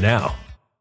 now.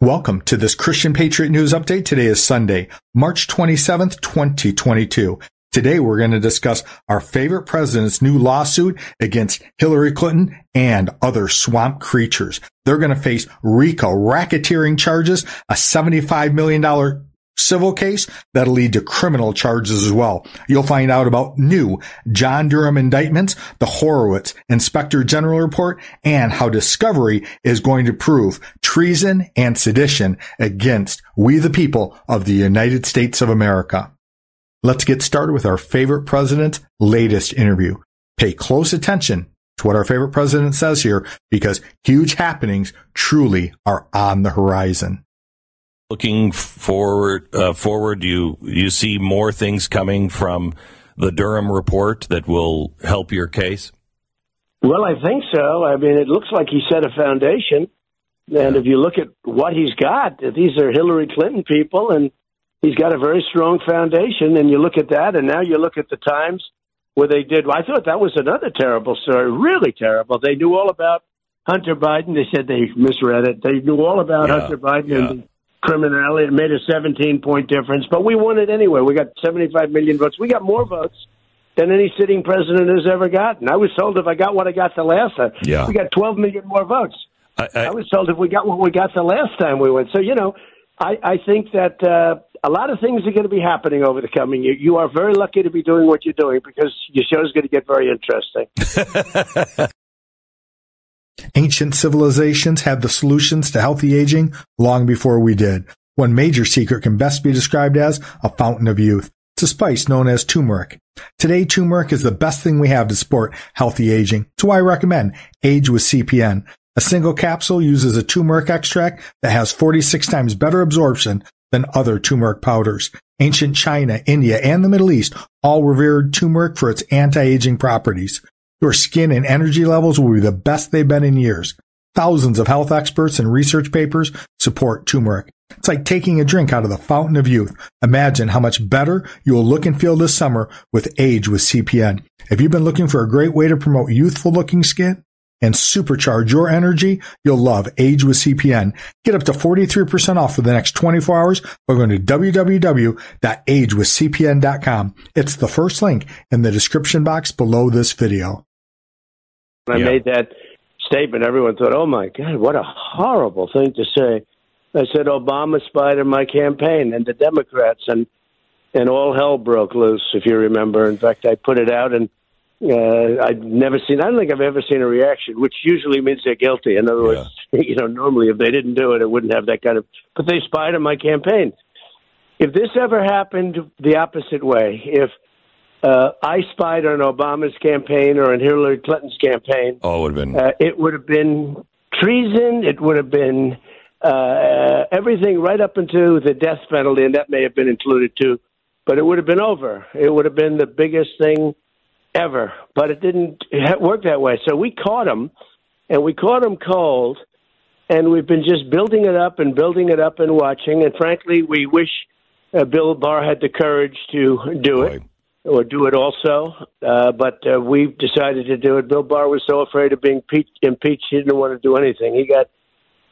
Welcome to this Christian Patriot News Update. Today is Sunday, March 27th, 2022. Today we're going to discuss our favorite president's new lawsuit against Hillary Clinton and other swamp creatures. They're going to face RICO racketeering charges, a $75 million civil case that'll lead to criminal charges as well. You'll find out about new John Durham indictments, the Horowitz Inspector General report, and how Discovery is going to prove treason and sedition against we the people of the United States of America. Let's get started with our favorite president's latest interview. Pay close attention to what our favorite president says here because huge happenings truly are on the horizon looking forward uh, forward you you see more things coming from the Durham report that will help your case? Well, I think so. I mean, it looks like he set a foundation. And if you look at what he's got, these are Hillary Clinton people, and he's got a very strong foundation. And you look at that, and now you look at the Times where they did. I thought that was another terrible story, really terrible. They knew all about Hunter Biden. They said they misread it. They knew all about yeah, Hunter Biden yeah. and criminality. It made a 17 point difference, but we won it anyway. We got 75 million votes. We got more votes than any sitting president has ever gotten. I was told if I got what I got the last time, yeah. we got 12 million more votes. I, I, I was told if we got what we got the last time we went. So, you know, I, I think that uh, a lot of things are going to be happening over the coming year. You are very lucky to be doing what you're doing because your show is going to get very interesting. Ancient civilizations had the solutions to healthy aging long before we did. One major secret can best be described as a fountain of youth. It's a spice known as turmeric. Today, turmeric is the best thing we have to support healthy aging. It's why I recommend Age with CPN. A single capsule uses a turmeric extract that has 46 times better absorption than other turmeric powders. Ancient China, India, and the Middle East all revered turmeric for its anti-aging properties. Your skin and energy levels will be the best they've been in years. Thousands of health experts and research papers support turmeric. It's like taking a drink out of the fountain of youth. Imagine how much better you will look and feel this summer with Age with CPN. If you've been looking for a great way to promote youthful looking skin and supercharge your energy, you'll love Age with CPN. Get up to 43% off for the next 24 hours by going to www.agewithcpn.com. It's the first link in the description box below this video. When I made that statement, everyone thought, "Oh my God, what a horrible thing to say." I said Obama spied on my campaign and the Democrats, and and all hell broke loose. If you remember, in fact, I put it out, and uh, I'd never seen. I don't think I've ever seen a reaction, which usually means they're guilty. In other yeah. words, you know, normally if they didn't do it, it wouldn't have that kind of. But they spied on my campaign. If this ever happened the opposite way, if uh, I spied on Obama's campaign or on Hillary Clinton's campaign. Oh, it would have been. Uh, it would have been treason. It would have been uh, everything right up into the death penalty, and that may have been included too. But it would have been over. It would have been the biggest thing ever. But it didn't work that way. So we caught him, and we caught him cold, and we've been just building it up and building it up and watching. And frankly, we wish uh, Bill Barr had the courage to do it or do it also. Uh, but uh, we've decided to do it. Bill Barr was so afraid of being pe- impeached, he didn't want to do anything. He got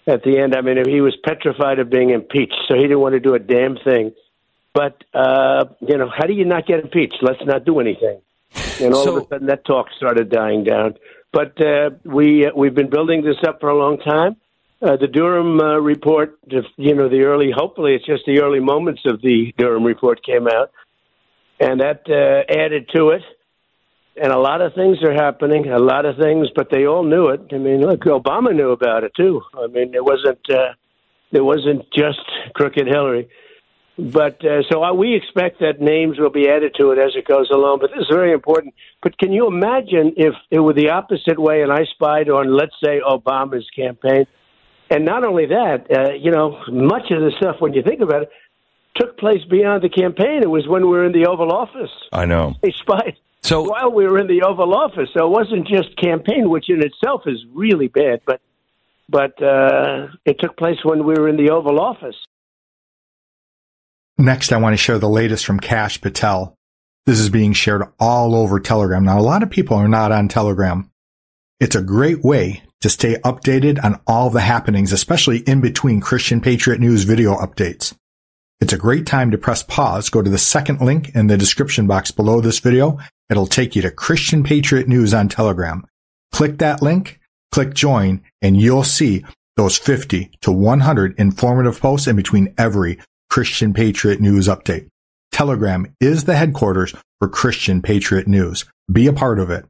at the end. I mean, he was petrified of being impeached, so he didn't want to do a damn thing. But uh, you know, how do you not get impeached? Let's not do anything. And all so, of a sudden, that talk started dying down. But uh, we uh, we've been building this up for a long time. Uh, the Durham uh, report, you know, the early, hopefully it's just the early moments of the Durham report came out and that uh, added to it. And a lot of things are happening, a lot of things, but they all knew it. I mean, look, Obama knew about it too. I mean, it wasn't uh, it wasn't just crooked Hillary. But uh, so I, we expect that names will be added to it as it goes along. But this is very important. But can you imagine if it were the opposite way and I spied on, let's say, Obama's campaign? and not only that, uh, you know, much of the stuff when you think about it took place beyond the campaign. It was when we were in the Oval Office. I know. They spied so while we were in the Oval Office. So it wasn't just campaign, which in itself is really bad, but but uh, it took place when we were in the Oval Office. Next, I want to share the latest from Kash Patel. This is being shared all over Telegram. Now, a lot of people are not on Telegram. It's a great way to stay updated on all the happenings, especially in between Christian Patriot News video updates. It's a great time to press pause, go to the second link in the description box below this video. It'll take you to Christian Patriot News on Telegram. Click that link, click join, and you'll see those 50 to 100 informative posts in between every Christian Patriot News update. Telegram is the headquarters for Christian Patriot News. Be a part of it.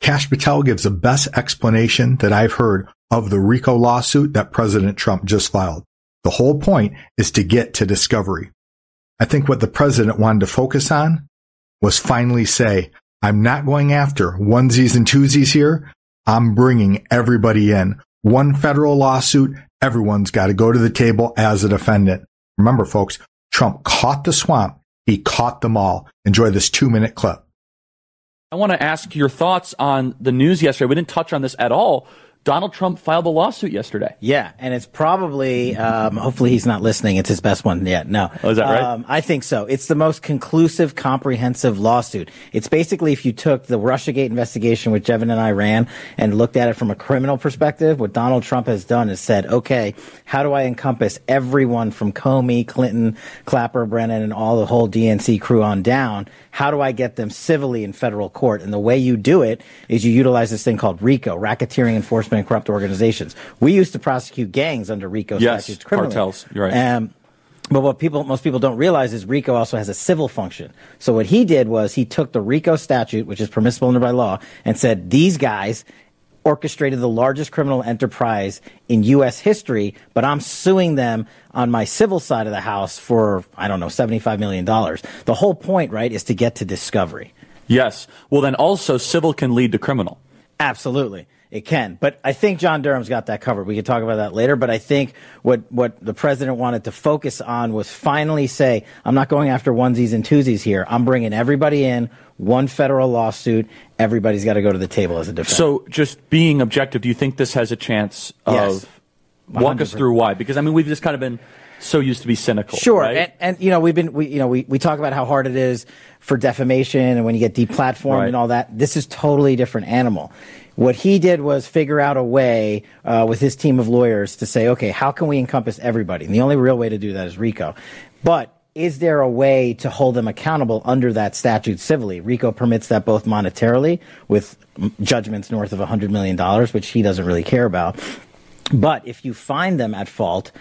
Kash Patel gives the best explanation that I've heard of the RICO lawsuit that President Trump just filed. The whole point is to get to discovery. I think what the president wanted to focus on was finally say, I'm not going after onesies and twosies here. I'm bringing everybody in. One federal lawsuit. Everyone's got to go to the table as a defendant. Remember, folks, Trump caught the swamp. He caught them all. Enjoy this two minute clip. I want to ask your thoughts on the news yesterday. We didn't touch on this at all, Donald Trump filed a lawsuit yesterday. Yeah, and it's probably, um, hopefully he's not listening. It's his best one yet. No. Oh, is that right? Um, I think so. It's the most conclusive, comprehensive lawsuit. It's basically if you took the Russiagate investigation, which Evan and I ran, and looked at it from a criminal perspective, what Donald Trump has done is said, okay, how do I encompass everyone from Comey, Clinton, Clapper, Brennan, and all the whole DNC crew on down? How do I get them civilly in federal court? And the way you do it is you utilize this thing called RICO, Racketeering Enforcement and Corrupt Organizations. We used to prosecute gangs under RICO yes, statutes criminally. cartels. You're right. Um, but what people, most people don't realize is RICO also has a civil function. So what he did was he took the RICO statute, which is permissible under by law, and said these guys orchestrated the largest criminal enterprise in U.S. history, but I'm suing them on my civil side of the house for, I don't know, $75 million. The whole point, right, is to get to discovery. Yes. Well, then also civil can lead to criminal. Absolutely. It can. But I think John Durham's got that covered. We can talk about that later. But I think what, what the president wanted to focus on was finally say, I'm not going after onesies and twosies here. I'm bringing everybody in, one federal lawsuit. Everybody's got to go to the table as a defense. So, just being objective, do you think this has a chance of yes. walk us through why? Because I mean, we've just kind of been so used to be cynical. Sure, right? and, and, you know we've been we you know we, we talk about how hard it is for defamation and when you get deplatformed right. and all that. This is totally different animal. What he did was figure out a way uh, with his team of lawyers to say, okay, how can we encompass everybody? And the only real way to do that is RICO. But is there a way to hold them accountable under that statute civilly? RICO permits that both monetarily with judgments north of $100 million, which he doesn't really care about. But if you find them at fault,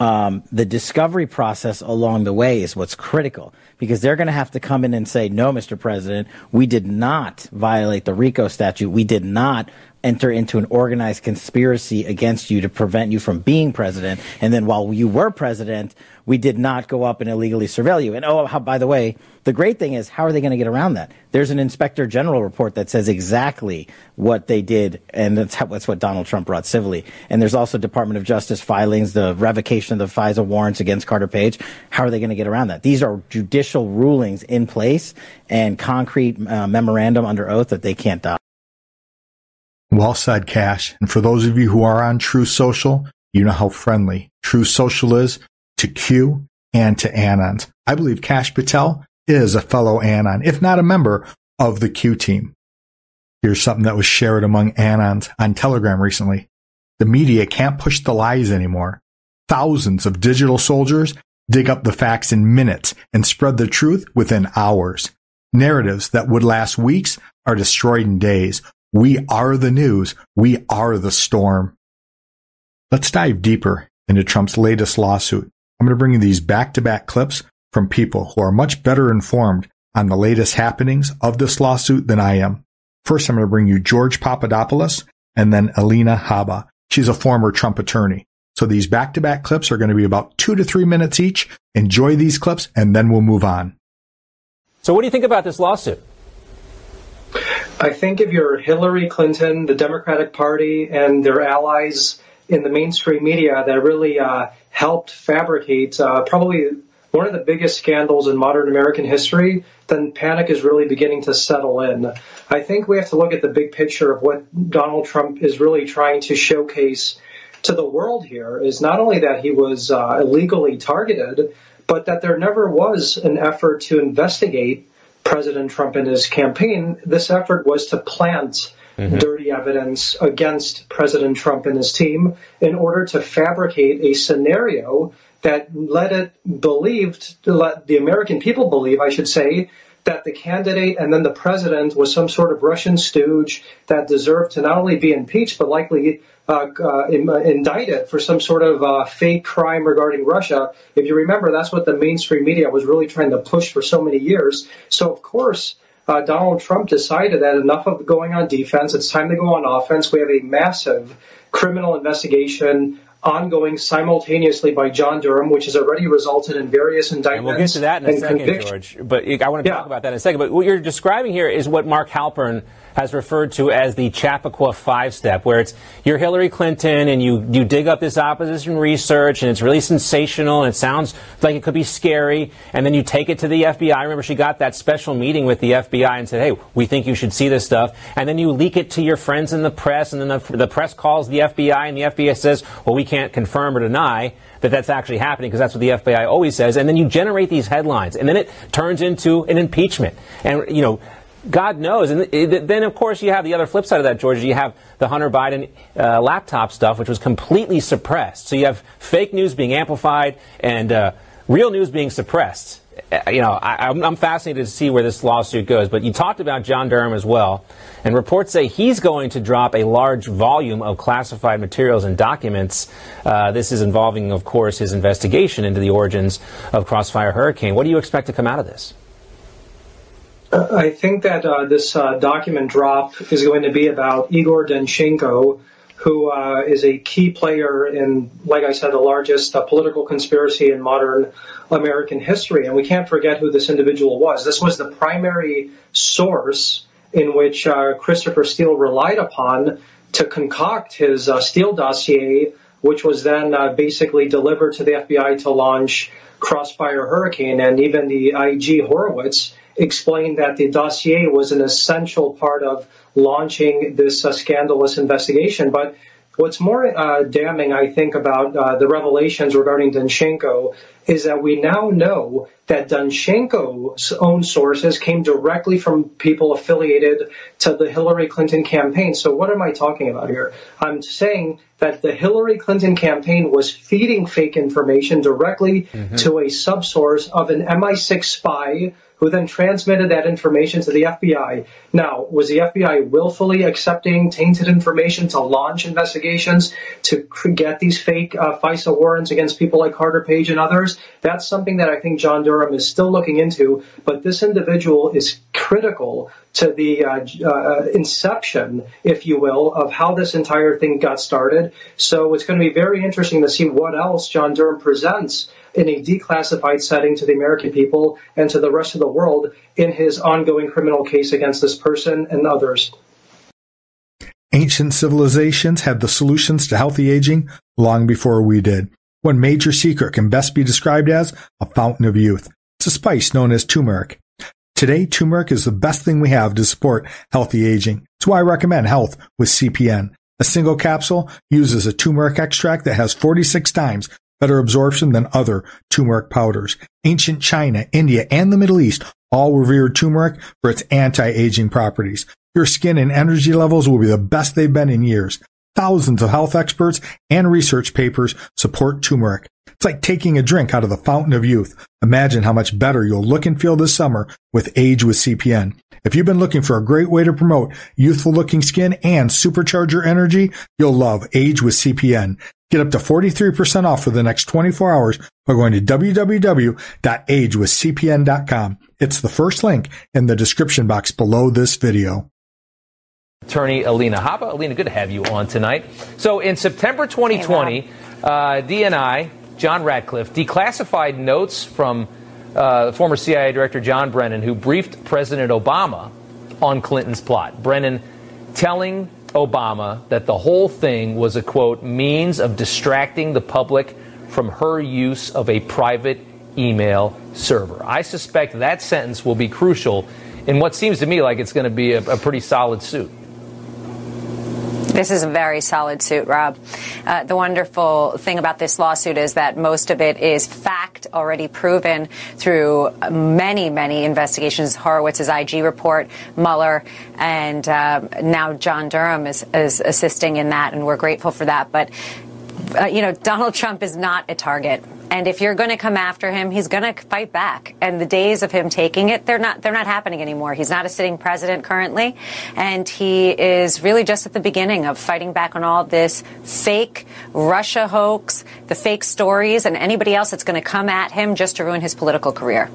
um, the discovery process along the way is what's critical because they're going to have to come in and say, no, Mr. President, we did not violate the RICO statute. We did not enter into an organized conspiracy against you to prevent you from being president. And then while you were president, we did not go up and illegally surveil you. And oh, how, by the way, the great thing is, how are they going to get around that? There's an inspector general report that says exactly what they did, and that's, how, that's what Donald Trump brought civilly. And there's also Department of Justice filings, the revocation of the FISA warrants against Carter Page. How are they going to get around that? These are judicial rulings in place and concrete uh, memorandum under oath that they can't dodge. Well said, Kash. And for those of you who are on Truth Social, you know how friendly Truth Social is to Q and to Anons. I believe Kash Patel is a fellow Anon, if not a member of the Q team. Here's something that was shared among Anons on Telegram recently. The media can't push the lies anymore. Thousands of digital soldiers dig up the facts in minutes and spread the truth within hours. Narratives that would last weeks are destroyed in days. We are the news. We are the storm. Let's dive deeper into Trump's latest lawsuit. I'm going to bring you these back to back clips from people who are much better informed on the latest happenings of this lawsuit than I am. First, I'm going to bring you George Papadopoulos and then Alina Habba. She's a former Trump attorney. So these back to back clips are going to be about two to three minutes each. Enjoy these clips and then we'll move on. So what do you think about this lawsuit? I think if you're Hillary Clinton, the Democratic Party, and their allies in the mainstream media that really uh, helped fabricate uh, probably one of the biggest scandals in modern American history, then panic is really beginning to settle in. I think we have to look at the big picture of what Donald Trump is really trying to showcase to the world here is not only that he was uh, illegally targeted, but that there never was an effort to investigate President Trump and his campaign. This effort was to plant mm-hmm. dirty evidence against President Trump and his team in order to fabricate a scenario that led it believed let the American people believe, I should say, that the candidate and then the president was some sort of Russian stooge that deserved to not only be impeached but likely indicted for some sort of uh, fake crime regarding Russia. If you remember, that's what the mainstream media was really trying to push for so many years. So, of course, uh, Donald Trump decided that enough of going on defense, it's time to go on offense. We have a massive criminal investigation ongoing simultaneously by John Durham, which has already resulted in various indictments. And we'll get to that in a second, conviction. George. But I want to yeah. talk about that in a second. But what you're describing here is what Mark Halperin has referred to as the Chappaqua five step, where it's you're Hillary Clinton and you, you dig up this opposition research and it's really sensational and it sounds like it could be scary. And then you take it to the FBI. Remember she got that special meeting with the FBI and said, hey, we think you should see this stuff. And then you leak it to your friends in the press and then the, the press calls the FBI and the FBI says, well, we can't confirm or deny that that's actually happening because that's what the FBI always says. And then you generate these headlines and then it turns into an impeachment. And, you know, God knows. And then, of course, you have the other flip side of that, Georgia. You have the Hunter Biden uh, laptop stuff, which was completely suppressed. So you have fake news being amplified and uh, real news being suppressed. Uh, you know, I, am fascinated to see where this lawsuit goes. But you talked about John Durham as well, and reports say he's going to drop a large volume of classified materials and documents. Uh, this is involving, of course, his investigation into the origins of Crossfire Hurricane. What do you expect to come out of this? I think that uh, this uh, document drop is going to be about Igor Danchenko, who uh, is a key player in, like I said, the largest uh, political conspiracy in modern American history. And we can't forget who this individual was. This was the primary source in which uh, Christopher Steele relied upon to concoct his uh, Steele dossier, which was then basically delivered to the FBI to launch Crossfire Hurricane. And even the IG Horowitz explained that the dossier was an essential part of launching this uh, scandalous investigation. But what's more uh, damning, I think, about uh, the revelations regarding Danchenko is that we now know that Danchenko's own sources came directly from people affiliated to the Hillary Clinton campaign. So what am I talking about here? I'm saying that the Hillary Clinton campaign was feeding fake information directly mm-hmm. to a subsource of an MI6 spy who then transmitted that information to the FBI. Now, was the FBI willfully accepting tainted information to launch investigations to get these fake uh, FISA warrants against people like Carter Page and others? That's something that I think John Durham is still looking into, but this individual is critical to the uh, uh, inception, if you will, of how this entire thing got started. So it's going to be very interesting to see what else John Durham presents in a declassified setting to the American people and to the rest of the world in his ongoing criminal case against this person and others. Ancient civilizations had the solutions to healthy aging long before we did. One major secret can best be described as a fountain of youth. It's a spice known as turmeric. Today, turmeric is the best thing we have to support healthy aging. It's why I recommend Health with CPN. A single capsule uses a turmeric extract that has 46 times better absorption than other turmeric powders. Ancient China, India, and the Middle East all revered turmeric for its anti-aging properties. Your skin and energy levels will be the best they've been in years. Thousands of health experts and research papers support turmeric. It's like taking a drink out of the fountain of youth. Imagine how much better you'll look and feel this summer with Age with CPN. If you've been looking for a great way to promote youthful looking skin and supercharge your energy, you'll love Age with CPN. Get up to 43% off for the next 24 hours by going to www.agewithcpn.com. It's the first link in the description box below this video. Attorney Alina Habba. Alina, good to have you on tonight. So in September 2020, uh, DNI, John Ratcliffe, declassified notes from uh, former CIA Director John Brennan, who briefed President Obama on Clinton's plot. Brennan telling Obama that the whole thing was a quote means of distracting the public from her use of a private email server. I suspect that sentence will be crucial in what seems to me like it's going to be a, a pretty solid suit. This is a very solid suit, Rob. Uh, the wonderful thing about this lawsuit is that most of it is fact already proven through many, many investigations. Horowitz's IG report, Mueller, and uh, now John Durham is, is assisting in that, and we're grateful for that. But uh, you know, Donald Trump is not a target. And if you're going to come after him, he's going to fight back. And the days of him taking it, they're not they're not happening anymore. He's not a sitting president currently, and he is really just at the beginning of fighting back on all this fake Russia hoax, the fake stories, and anybody else that's going to come at him just to ruin his political career.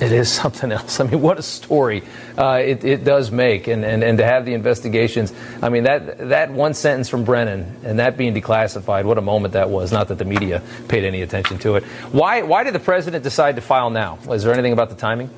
It is something else. I mean, what a story uh, it, it, does make, and, and, and to have the investigations. I mean, that that one sentence from Brennan and that being declassified, what a moment that was. Not that the media paid any attention to it. Why why did the president decide to file now? Was there anything about the timing?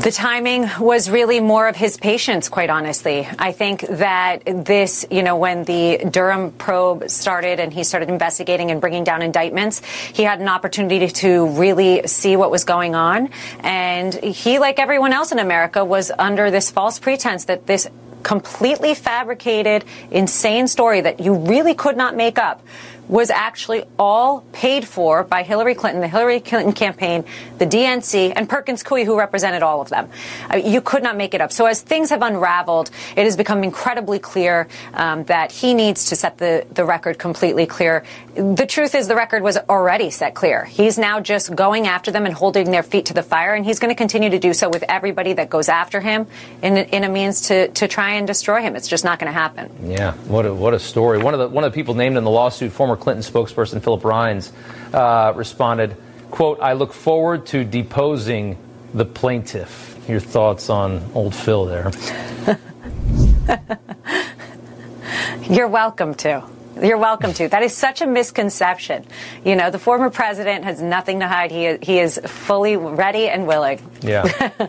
The timing was really more of his patience, quite honestly. I think that this, you know, when the Durham probe started and he started investigating and bringing down indictments, he had an opportunity to really see what was going on. And he, like everyone else in America, was under this false pretense that this completely fabricated, insane story that you really could not make up was actually all paid for by Hillary Clinton, the Hillary Clinton campaign, the DNC, and Perkins Coie, who represented all of them. You could not make it up. So as things have unraveled, it has become incredibly clear um, that he needs to set the, the record completely clear. The truth is, the record was already set clear. He's now just going after them and holding their feet to the fire, and he's going to continue to do so with everybody that goes after him in, in a means to, to try and destroy him. It's just not going to happen. Yeah, what a, what a story. One of the one of the people named in the lawsuit, former Clinton spokesperson Philip Reines uh, responded, quote, I look forward to deposing the plaintiff. Your thoughts on old Phil there? You're welcome to. You're welcome to. That is such a misconception. You know, the former president has nothing to hide. He, he is fully ready and willing. Yeah.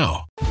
now.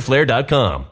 www.fighterflare.com.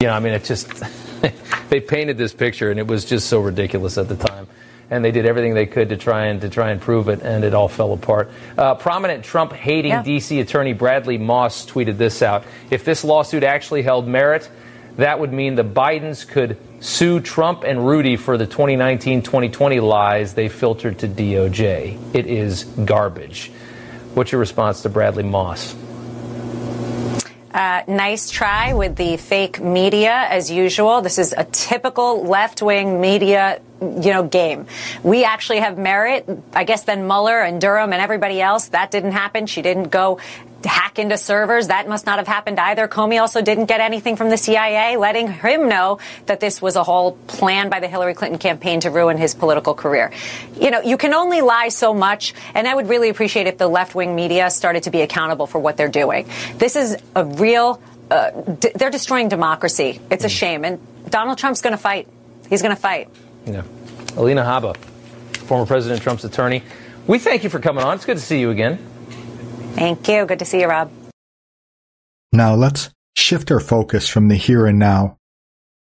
Yeah, I mean, it just, they painted this picture and it was just so ridiculous at the time. And they did everything they could to try and to try and prove it, and it all fell apart. Uh, prominent Trump-hating Yeah. D.C. attorney Bradley Moss tweeted this out: "If this lawsuit actually held merit, that would mean the Bidens could sue Trump and Rudy for the 2019-2020 lies they filtered to DOJ. It is garbage." What's your response to Bradley Moss? Uh, nice try with the fake media, as usual. This is a typical left-wing media, you know, game. We actually have merit. I guess then Mueller and Durham and everybody else, that didn't happen. She didn't go hack into servers. That must not have happened either. Comey also didn't get anything from the CIA, letting him know that this was a whole plan by the Hillary Clinton campaign to ruin his political career. You know, you can only lie so much, and I would really appreciate if the left-wing media started to be accountable for what they're doing. This is a real, uh, d- they're destroying democracy. It's a shame. And Donald Trump's going to fight. He's going to fight. Yeah. Alina Habba, former President Trump's attorney. We thank you for coming on. It's good to see you again. Thank you. Good to see you, Rob. Now let's shift our focus from the here and now.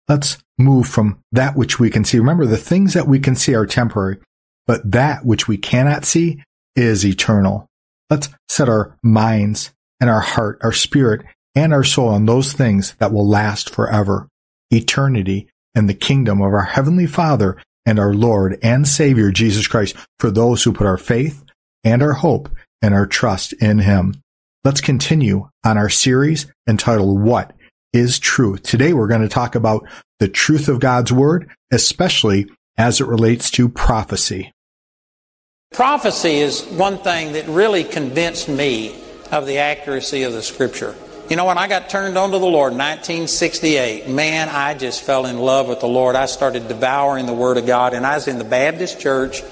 Let's move from that which we can see. Remember, the things that we can see are temporary, but that which we cannot see is eternal. Let's set our minds and our heart, our spirit, and our soul on those things that will last forever. Eternity and the kingdom of our Heavenly Father and our Lord and Savior Jesus Christ for those who put our faith and our hope and our trust in Him. Let's continue on our series entitled What is Truth? Today we're going to talk about the truth of God's Word, especially as it relates to prophecy. Prophecy is one thing that really convinced me of the accuracy of the Scripture. You know, when I got turned on to the Lord in 1968, man, I just fell in love with the Lord. I started devouring the Word of God, and I was in the Baptist church,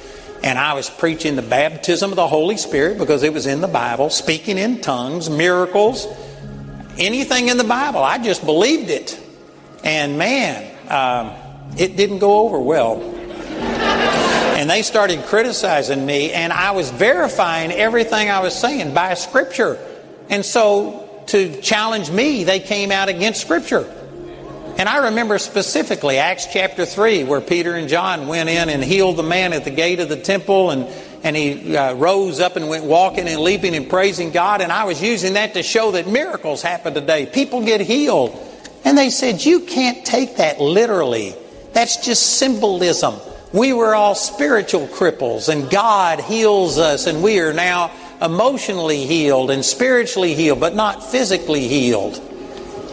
and I was preaching the baptism of the Holy Spirit because it was in the Bible, speaking in tongues, miracles, anything in the Bible. I just believed it. And man, um, it didn't go over well. And they started criticizing me, and I was verifying everything I was saying by Scripture. And so, to challenge me, they came out against Scripture. And I remember specifically Acts chapter 3, where Peter and John went in and healed the man at the gate of the temple, and, and he uh, rose up and went walking and leaping and praising God. And I was using that to show that miracles happen today. People get healed. And they said, You can't take that literally. That's just symbolism. We were all spiritual cripples, and God heals us, and we are now emotionally healed and spiritually healed, but not physically healed.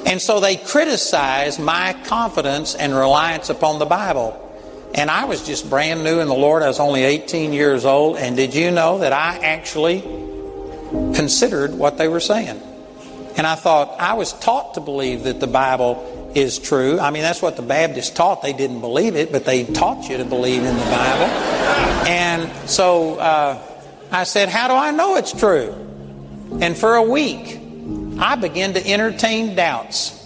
And so they criticized my confidence and reliance upon the Bible. And I was just brand new in the Lord. I was only 18 years old. And did you know that I actually considered what they were saying? And I thought, I was taught to believe that the Bible is true. I mean, that's what the Baptists taught. They didn't believe it, but they taught you to believe in the Bible. And so uh, I said, How do I know it's true? And for a week, I began to entertain doubts.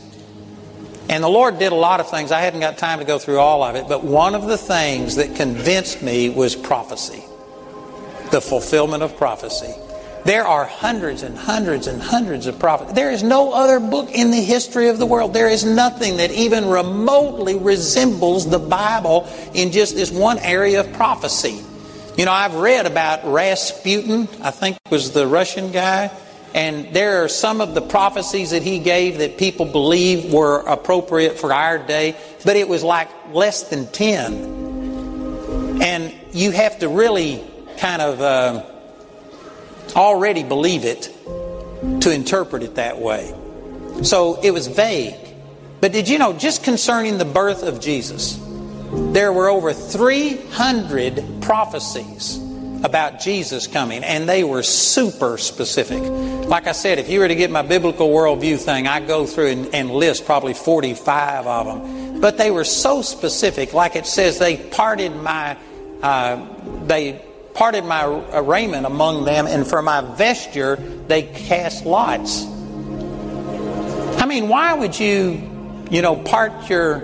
And the Lord did a lot of things. I hadn't got time to go through all of it, but one of the things that convinced me was prophecy, the fulfillment of prophecy. There are hundreds and hundreds and hundreds of prophets. There is no other book in the history of the world. There is nothing that even remotely resembles the Bible in just this one area of prophecy. You know, I've read about Rasputin, I think was the Russian guy, and there are some of the prophecies that he gave that people believe were appropriate for our day, but it was like less than 10. And you have to really kind of. Uh, already believe it to interpret it that way. So it was vague. But did you know, just concerning the birth of Jesus, there were over 300 prophecies about Jesus coming, and they were super specific. Like I said, if you were to get my biblical worldview thing, I go through and, and list probably 45 of them. But they were so specific, like it says, they parted my, uh, they parted my raiment among them, and for my vesture they cast lots. I mean, why would you, you know, part your,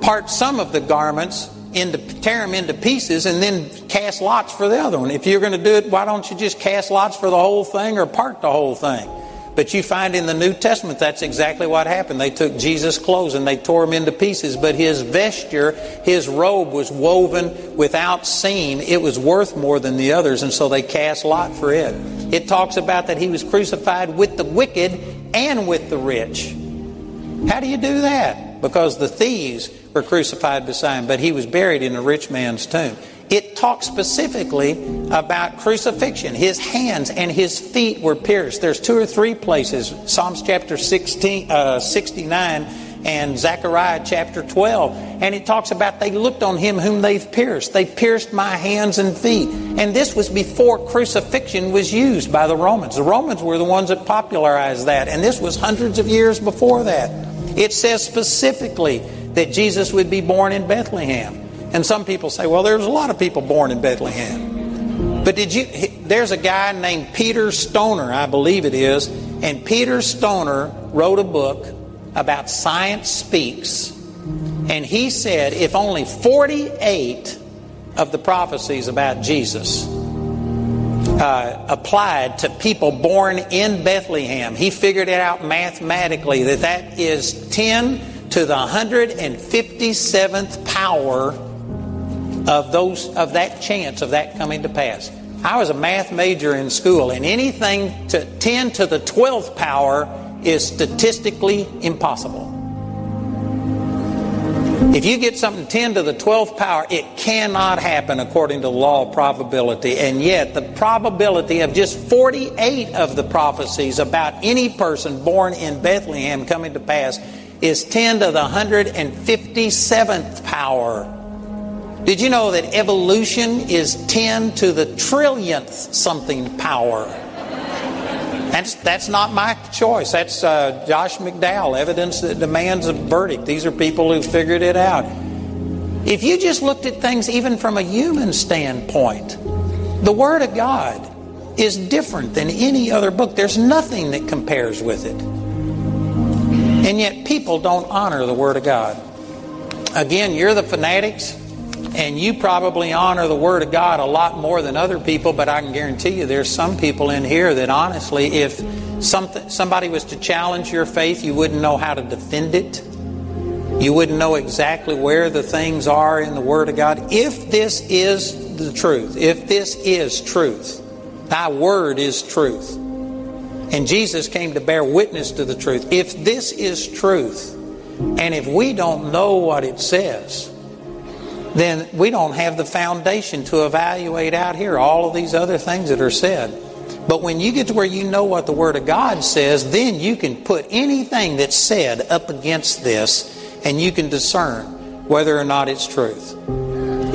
part some of the garments into tear them into pieces and then cast lots for the other one. If you're going to do it, why don't you just cast lots for the whole thing or part the whole thing? But you find in the New Testament that's exactly what happened. They took Jesus' clothes and they tore them into pieces, but his vesture, his robe was woven without seam. It was worth more than the others, and so they cast lot for it. It talks about that he was crucified with the wicked and with the rich. How do you do that? Because the thieves were crucified beside him, but he was buried in a rich man's tomb. It talks specifically about crucifixion. His hands and his feet were pierced. There's two or three places, Psalms chapter 16, uh, 69 and Zechariah chapter 12. And it talks about they looked on him whom they've pierced. They pierced my hands and feet. And this was before crucifixion was used by the Romans. The Romans were the ones that popularized that. And this was hundreds of years before that. It says specifically that Jesus would be born in Bethlehem. And some people say, well, there's a lot of people born in Bethlehem. But did you, there's a guy named Peter Stoner, I believe it is, and Peter Stoner wrote a book about science speaks. And he said if only 48 of the prophecies about Jesus uh, applied to people born in Bethlehem, he figured it out mathematically that that is 10 to the 157th power of those of that chance of that coming to pass. I was a math major in school, and anything to 10 to the 12th power is statistically impossible. If you get something 10 to the 12th power, it cannot happen according to the law of probability. And yet, the probability of just 48 of the prophecies about any person born in Bethlehem coming to pass is 10 to the 157th power. Did you know that evolution is 10 to the trillionth something power? That's, that's not my choice. That's uh, Josh McDowell, evidence that demands a verdict. These are people who figured it out. If you just looked at things even from a human standpoint, the Word of God is different than any other book. There's nothing that compares with it. And yet people don't honor the Word of God. Again, you're the fanatics, and you probably honor the Word of God a lot more than other people, but I can guarantee you there's some people in here that honestly, if something, somebody was to challenge your faith, you wouldn't know how to defend it. You wouldn't know exactly where the things are in the Word of God. If this is the truth, if this is truth, thy Word is truth and Jesus came to bear witness to the truth. If this is truth, and if we don't know what it says, then we don't have the foundation to evaluate out here all of these other things that are said. But when you get to where you know what the Word of God says, then you can put anything that's said up against this and you can discern whether or not it's truth.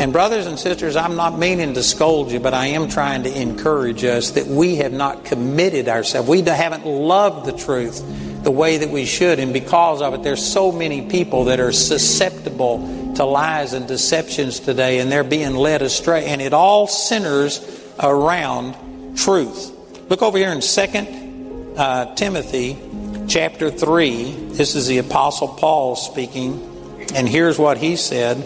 And, brothers and sisters, I'm not meaning to scold you, but I am trying to encourage us that we have not committed ourselves. We haven't loved the truth the way that we should. And because of it, there's so many people that are susceptible to lies and deceptions today, and they're being led astray. And it all centers around truth. Look over here in 2 uh, Timothy chapter 3. This is the Apostle Paul speaking. And here's what he said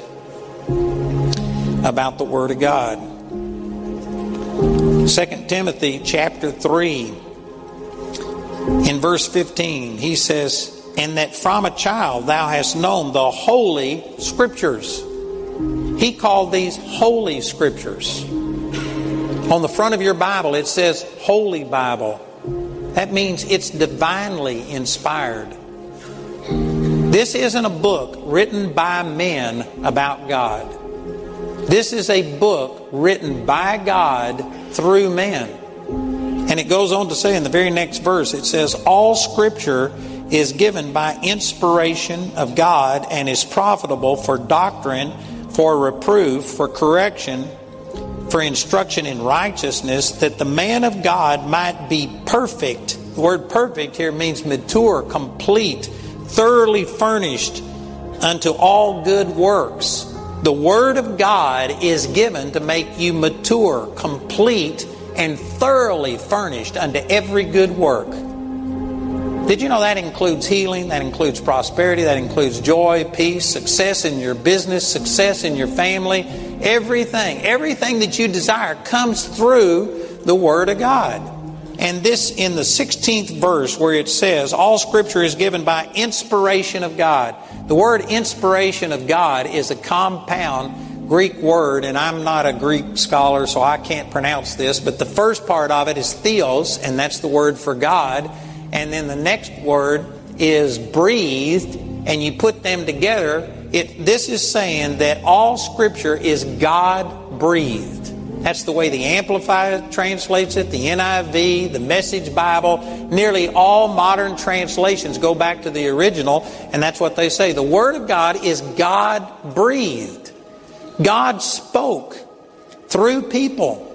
about the Word of God. 2 Timothy chapter 3, in verse 15, he says, And that from a child thou hast known the holy scriptures. He called these holy scriptures. On the front of your Bible, it says Holy Bible. That means it's divinely inspired. This isn't a book written by men about God. This is a book written by God through men. And it goes on to say in the very next verse, it says, All scripture is given by inspiration of God and is profitable for doctrine, for reproof, for correction, for instruction in righteousness, that the man of God might be perfect. The word perfect here means mature, complete, thoroughly furnished unto all good works. The Word of God is given to make you mature, complete, and thoroughly furnished unto every good work. Did you know that includes healing, that includes prosperity, that includes joy, peace, success in your business, success in your family, everything. Everything that you desire comes through the Word of God. And this in the 16th verse where it says, All Scripture is given by inspiration of God. The word inspiration of God is a compound Greek word, and I'm not a Greek scholar, so I can't pronounce this, but the first part of it is theos, and that's the word for God. And then the next word is breathed, and you put them together. It, this is saying that all Scripture is God breathed. That's the way the Amplified translates it, the NIV, the Message Bible. Nearly all modern translations go back to the original, and that's what they say. The Word of God is God breathed. God spoke through people.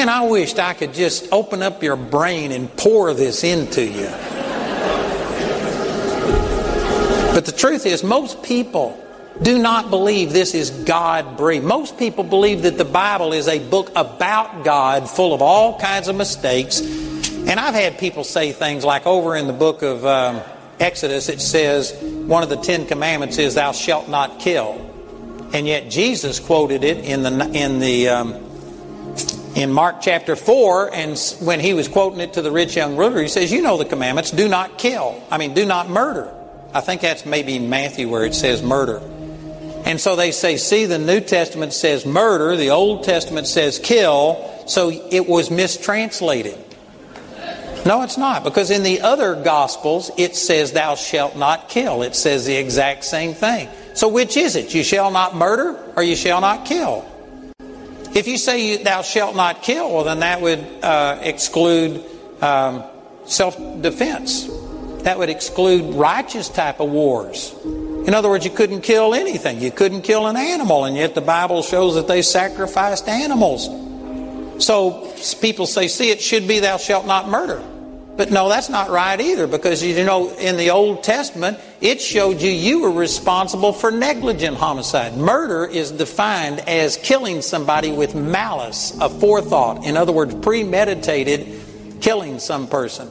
Man, I wished I could just open up your brain and pour this into you. But the truth is, most people do not believe this is God breathed. Most people believe that the Bible is a book about God full of all kinds of mistakes. And I've had people say things like over in the book of um, Exodus, it says one of the Ten Commandments is, Thou shalt not kill. And yet Jesus quoted it in the, in the um, in Mark chapter 4, and when he was quoting it to the rich young ruler, he says, You know the commandments do not kill. I mean, do not murder. I think that's maybe Matthew where it says murder. And so they say, See, the New Testament says murder, the Old Testament says kill, so it was mistranslated. No, it's not, because in the other Gospels it says, Thou shalt not kill. It says the exact same thing. So which is it? You shall not murder or you shall not kill? If you say thou shalt not kill, well, then that would uh, exclude um, self defense. That would exclude righteous type of wars. In other words, you couldn't kill anything. You couldn't kill an animal, and yet the Bible shows that they sacrificed animals. So people say, see, it should be thou shalt not murder. But no, that's not right either because you know in the Old Testament it showed you you were responsible for negligent homicide. Murder is defined as killing somebody with malice, a forethought. In other words, premeditated killing some person.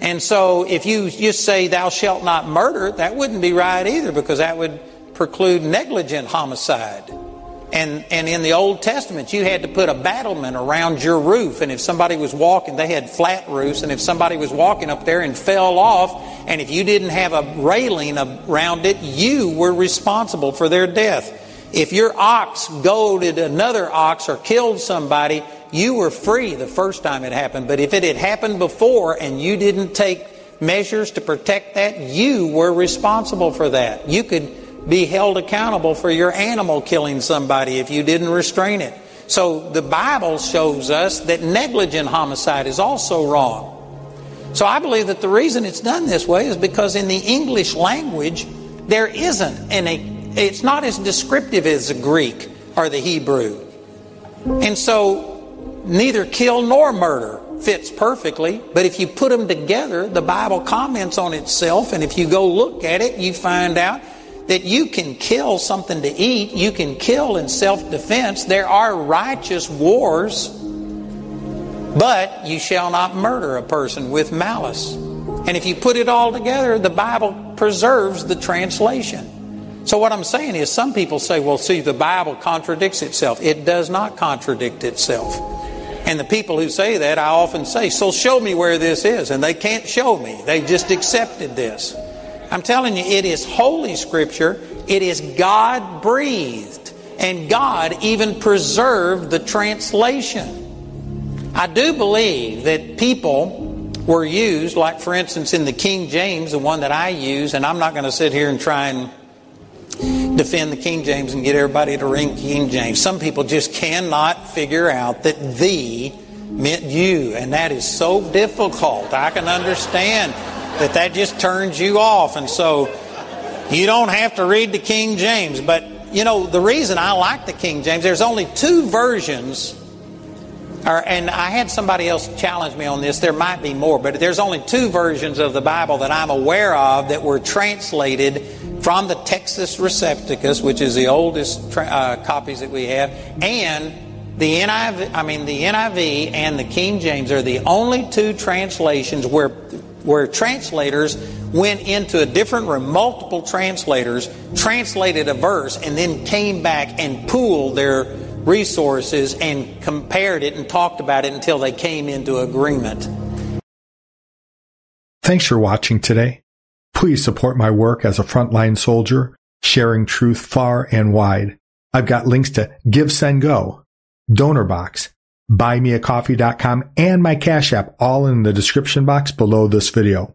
And so if you just say thou shalt not murder, that wouldn't be right either because that would preclude negligent homicide. And, and in the Old Testament, you had to put a battlement around your roof. And if somebody was walking, they had flat roofs. And if somebody was walking up there and fell off, and if you didn't have a railing around it, you were responsible for their death. If your ox goaded another ox or killed somebody, you were free the first time it happened. But if it had happened before and you didn't take measures to protect that, you were responsible for that. You could be held accountable for your animal killing somebody if you didn't restrain it. So the Bible shows us that negligent homicide is also wrong. So I believe that the reason it's done this way is because in the English language, there isn't an, it's not as descriptive as the Greek or the Hebrew. And so neither kill nor murder fits perfectly, but if you put them together, the Bible comments on itself, and if you go look at it, you find out that you can kill something to eat, you can kill in self defense. There are righteous wars, but you shall not murder a person with malice. And if you put it all together, the Bible preserves the translation. So, what I'm saying is, some people say, well, see, the Bible contradicts itself. It does not contradict itself. And the people who say that, I often say, so show me where this is. And they can't show me. They just accepted this. I'm telling you, it is Holy Scripture. It is God breathed. And God even preserved the translation. I do believe that people were used, like for instance in the King James, the one that I use, and I'm not going to sit here and try and defend the King James and get everybody to ring King James. Some people just cannot figure out that the meant you, and that is so difficult. I can understand that that just turns you off. And so you don't have to read the King James, but you know, the reason I like the King James, there's only two versions, or, and I had somebody else challenge me on this. There might be more, but there's only two versions of the Bible that I'm aware of that were translated from the Textus Receptus, which is the oldest tra- uh, copies that we have, and the NIV. I mean, the NIV and the King James are the only two translations where where translators went into a different room, multiple translators translated a verse, and then came back and pooled their resources and compared it and talked about it until they came into agreement. Thanks for watching today. Please support my work as a frontline soldier, sharing truth far and wide. I've got links to Give, Send, Go, Donor Box, buymeacoffee.com, and my Cash App all in the description box below this video.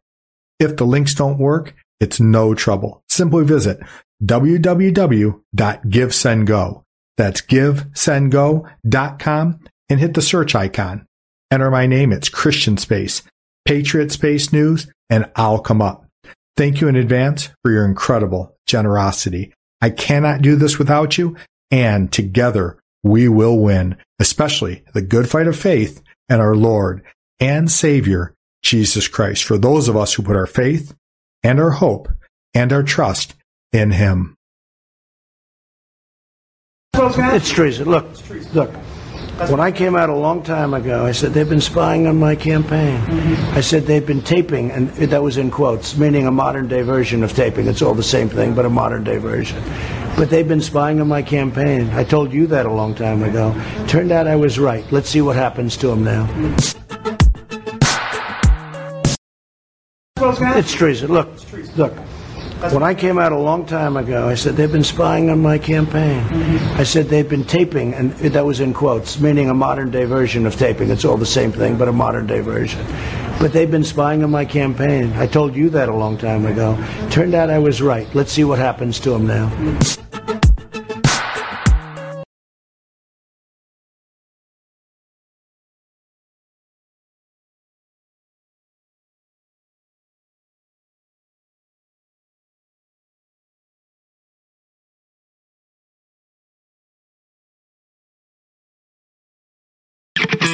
If the links don't work, it's no trouble. Simply visit www.givesendgo. That's givesendgo.com and hit the search icon. Enter my name. It's Christian Space, Patriot Space News, and I'll come up. Thank you in advance for your incredible generosity. I cannot do this without you, and together we will win, especially the good fight of faith and our Lord and Savior, Jesus Christ, for those of us who put our faith and our hope and our trust in Him. It's treason. Look, look. When I came out a long time ago, I said they've been spying on my campaign. Mm-hmm. I said they've been taping, and that was in quotes, meaning a modern day version of taping. It's all the same thing, but a modern day version. But they've been spying on my campaign. I told you that a long time ago. Turned out I was right. Let's see what happens to them now. It's treason. Look, look. When I came out a long time ago, I said they've been spying on my campaign. I said they've been taping, and that was in quotes, meaning a modern day version of taping. It's all the same thing, but a modern day version. But they've been spying on my campaign. I told you that a long time ago. Turned out I was right. Let's see what happens to them now.